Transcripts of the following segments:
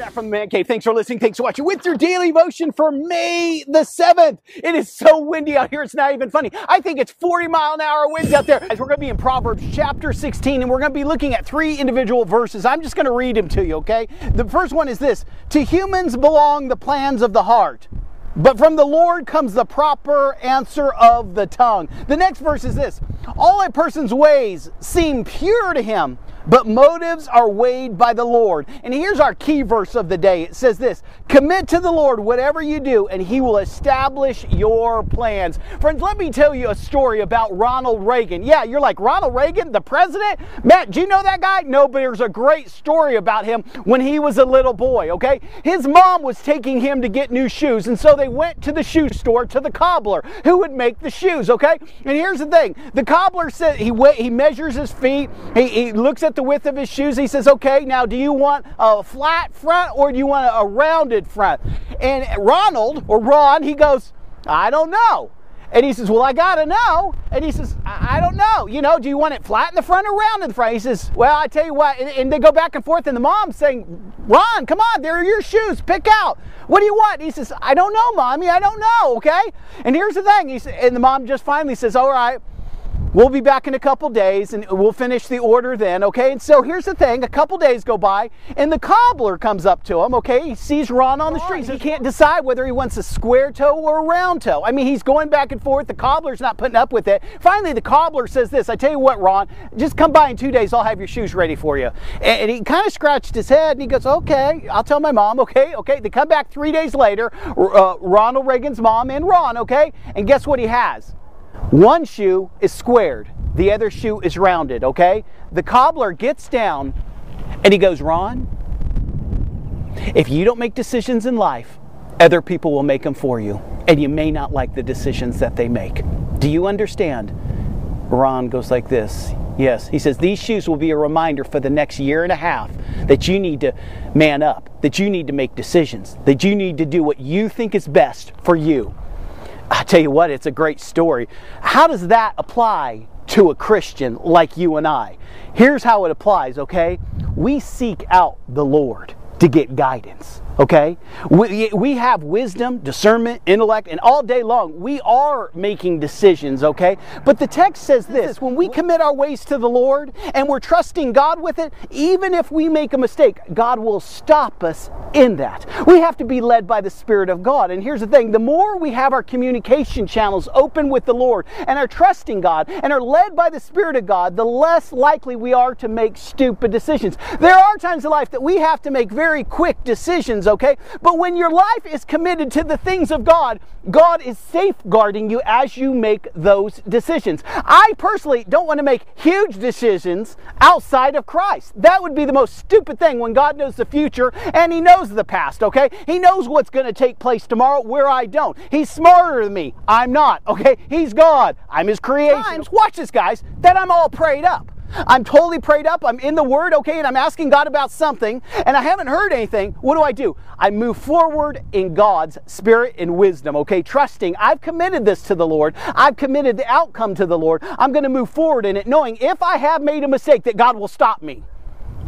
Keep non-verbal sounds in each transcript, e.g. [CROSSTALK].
back from the Man Cave. Thanks for listening. Thanks for watching with your daily motion for May the 7th. It is so windy out here. It's not even funny. I think it's 40 mile an hour winds out there. As we're going to be in Proverbs chapter 16 and we're going to be looking at three individual verses. I'm just going to read them to you, okay? The first one is this To humans belong the plans of the heart. But from the Lord comes the proper answer of the tongue. The next verse is this All a person's ways seem pure to him, but motives are weighed by the Lord. And here's our key verse of the day it says this Commit to the Lord whatever you do, and he will establish your plans. Friends, let me tell you a story about Ronald Reagan. Yeah, you're like, Ronald Reagan, the president? Matt, do you know that guy? No, but there's a great story about him when he was a little boy, okay? His mom was taking him to get new shoes, and so they went to the shoe store to the cobbler who would make the shoes, okay? And here's the thing the cobbler said he, he measures his feet, he, he looks at at the width of his shoes. He says, okay, now do you want a flat front or do you want a rounded front? And Ronald, or Ron, he goes, I don't know. And he says, Well, I got to know. And he says, I, I, don't know. You know, do you want it flat in the front or round in the front? He says, Well, I tell you what. And, and, they go back and forth. And the mom's saying, Ron, come on, there are your shoes. Pick out. What do you want? He says, I don't know, mommy. I don't know. Okay. And here's the thing. He said, and the mom just finally says, All right. We'll be back in a couple days and we'll finish the order then, okay? And so here's the thing a couple days go by and the cobbler comes up to him, okay? He sees Ron on the street. He can't decide whether he wants a square toe or a round toe. I mean, he's going back and forth. The cobbler's not putting up with it. Finally, the cobbler says this I tell you what, Ron, just come by in two days. I'll have your shoes ready for you. And he kind of scratched his head and he goes, okay, I'll tell my mom, okay, okay. They come back three days later, uh, Ronald Reagan's mom and Ron, okay? And guess what he has? One shoe is squared, the other shoe is rounded, okay? The cobbler gets down and he goes, Ron, if you don't make decisions in life, other people will make them for you, and you may not like the decisions that they make. Do you understand? Ron goes like this. Yes, he says, These shoes will be a reminder for the next year and a half that you need to man up, that you need to make decisions, that you need to do what you think is best for you. I tell you what, it's a great story. How does that apply to a Christian like you and I? Here's how it applies, okay? We seek out the Lord to get guidance okay? We, we have wisdom, discernment, intellect, and all day long we are making decisions, okay? But the text says this when we commit our ways to the Lord and we're trusting God with it, even if we make a mistake, God will stop us in that. We have to be led by the Spirit of God. And here's the thing the more we have our communication channels open with the Lord and are trusting God and are led by the Spirit of God, the less likely we are to make stupid decisions. There are times in life that we have to make very quick decisions okay? But when your life is committed to the things of God, God is safeguarding you as you make those decisions. I personally don't want to make huge decisions outside of Christ. That would be the most stupid thing when God knows the future and He knows the past, okay? He knows what's going to take place tomorrow where I don't. He's smarter than me. I'm not, okay? He's God. I'm His creation. Watch this, guys, that I'm all prayed up. I'm totally prayed up. I'm in the Word, okay, and I'm asking God about something, and I haven't heard anything. What do I do? I move forward in God's Spirit and wisdom, okay, trusting I've committed this to the Lord. I've committed the outcome to the Lord. I'm going to move forward in it, knowing if I have made a mistake, that God will stop me.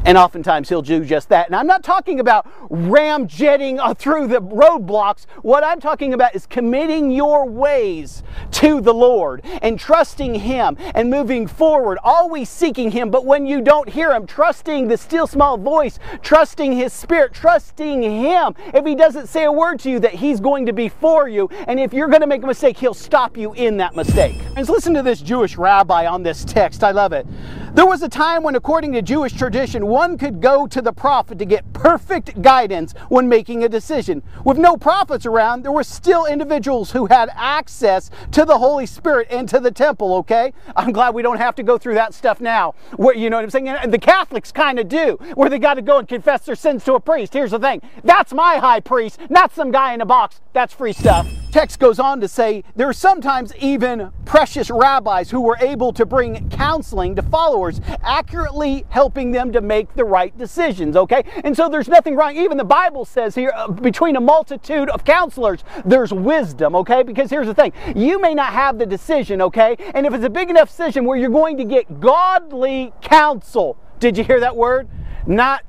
And oftentimes he'll do just that. And I'm not talking about ramjetting uh, through the roadblocks. What I'm talking about is committing your ways to the Lord and trusting Him and moving forward, always seeking Him. But when you don't hear Him, trusting the still small voice, trusting His Spirit, trusting Him. If He doesn't say a word to you, that He's going to be for you. And if you're going to make a mistake, He'll stop you in that mistake. And listen to this Jewish rabbi on this text. I love it. There was a time when, according to Jewish tradition, one could go to the prophet to get perfect guidance when making a decision. With no prophets around, there were still individuals who had access to the Holy Spirit and to the temple, okay? I'm glad we don't have to go through that stuff now. Where, you know what I'm saying? And the Catholics kind of do, where they got to go and confess their sins to a priest. Here's the thing that's my high priest, not some guy in a box. That's free stuff. Text goes on to say there are sometimes even precious rabbis who were able to bring counseling to followers accurately helping them to make the right decisions, okay? And so there's nothing wrong. Even the Bible says here, uh, between a multitude of counselors, there's wisdom, okay? Because here's the thing you may not have the decision, okay? And if it's a big enough decision where you're going to get godly counsel, did you hear that word? Not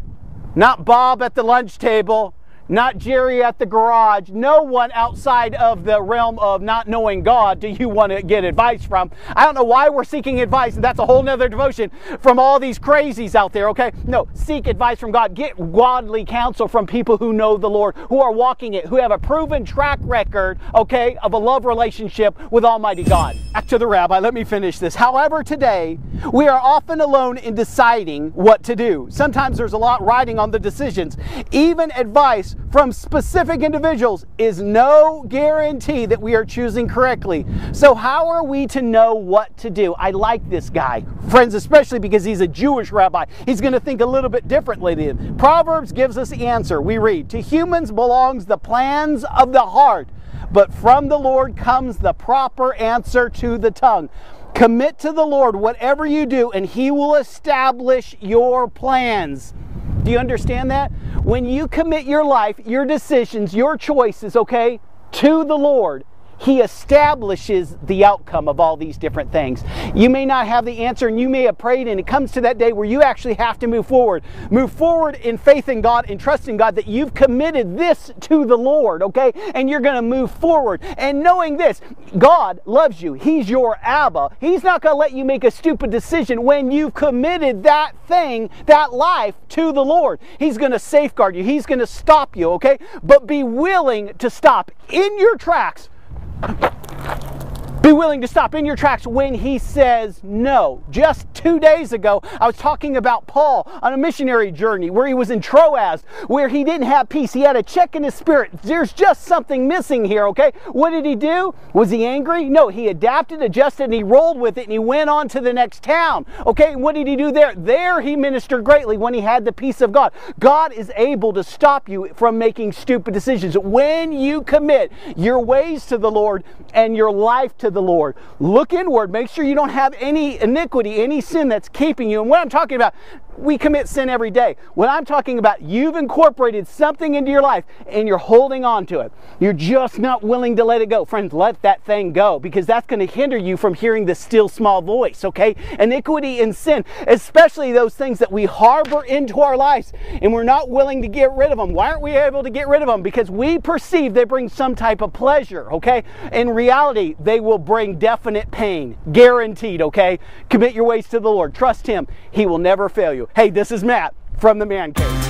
not Bob at the lunch table, not Jerry at the garage, no one outside of the realm of not knowing God do you want to get advice from. I don't know why we're seeking advice, and that's a whole nother devotion from all these crazies out there, okay? No, seek advice from God. Get godly counsel from people who know the Lord, who are walking it, who have a proven track record, okay, of a love relationship with Almighty God. Back to the rabbi, let me finish this. However, today, we are often alone in deciding what to do. Sometimes there's a lot riding on the decisions. Even advice from specific individuals is no guarantee that we are choosing correctly. So, how are we to know what to do? I like this guy, friends, especially because he's a Jewish rabbi. He's going to think a little bit differently than Proverbs gives us the answer. We read, To humans belongs the plans of the heart, but from the Lord comes the proper answer to the tongue. Commit to the Lord whatever you do, and He will establish your plans. Do you understand that? When you commit your life, your decisions, your choices, okay, to the Lord, he establishes the outcome of all these different things. You may not have the answer and you may have prayed, and it comes to that day where you actually have to move forward. Move forward in faith in God and trust in God that you've committed this to the Lord, okay? And you're going to move forward. And knowing this, God loves you. He's your Abba. He's not going to let you make a stupid decision when you've committed that thing, that life to the Lord. He's going to safeguard you, He's going to stop you, okay? But be willing to stop in your tracks Thank [LAUGHS] you be willing to stop in your tracks when he says no. Just two days ago, I was talking about Paul on a missionary journey where he was in Troas, where he didn't have peace. He had a check in his spirit. There's just something missing here, okay? What did he do? Was he angry? No, he adapted, adjusted, and he rolled with it and he went on to the next town, okay? What did he do there? There he ministered greatly when he had the peace of God. God is able to stop you from making stupid decisions. When you commit your ways to the Lord and your life to the Lord. Look inward. Make sure you don't have any iniquity, any sin that's keeping you. And what I'm talking about, we commit sin every day. What I'm talking about, you've incorporated something into your life and you're holding on to it. You're just not willing to let it go. Friends, let that thing go because that's going to hinder you from hearing the still small voice, okay? Iniquity and sin, especially those things that we harbor into our lives and we're not willing to get rid of them. Why aren't we able to get rid of them? Because we perceive they bring some type of pleasure, okay? In reality, they will bring definite pain, guaranteed, okay? Commit your ways to the Lord. Trust Him. He will never fail Hey, this is Matt from the Man Cave.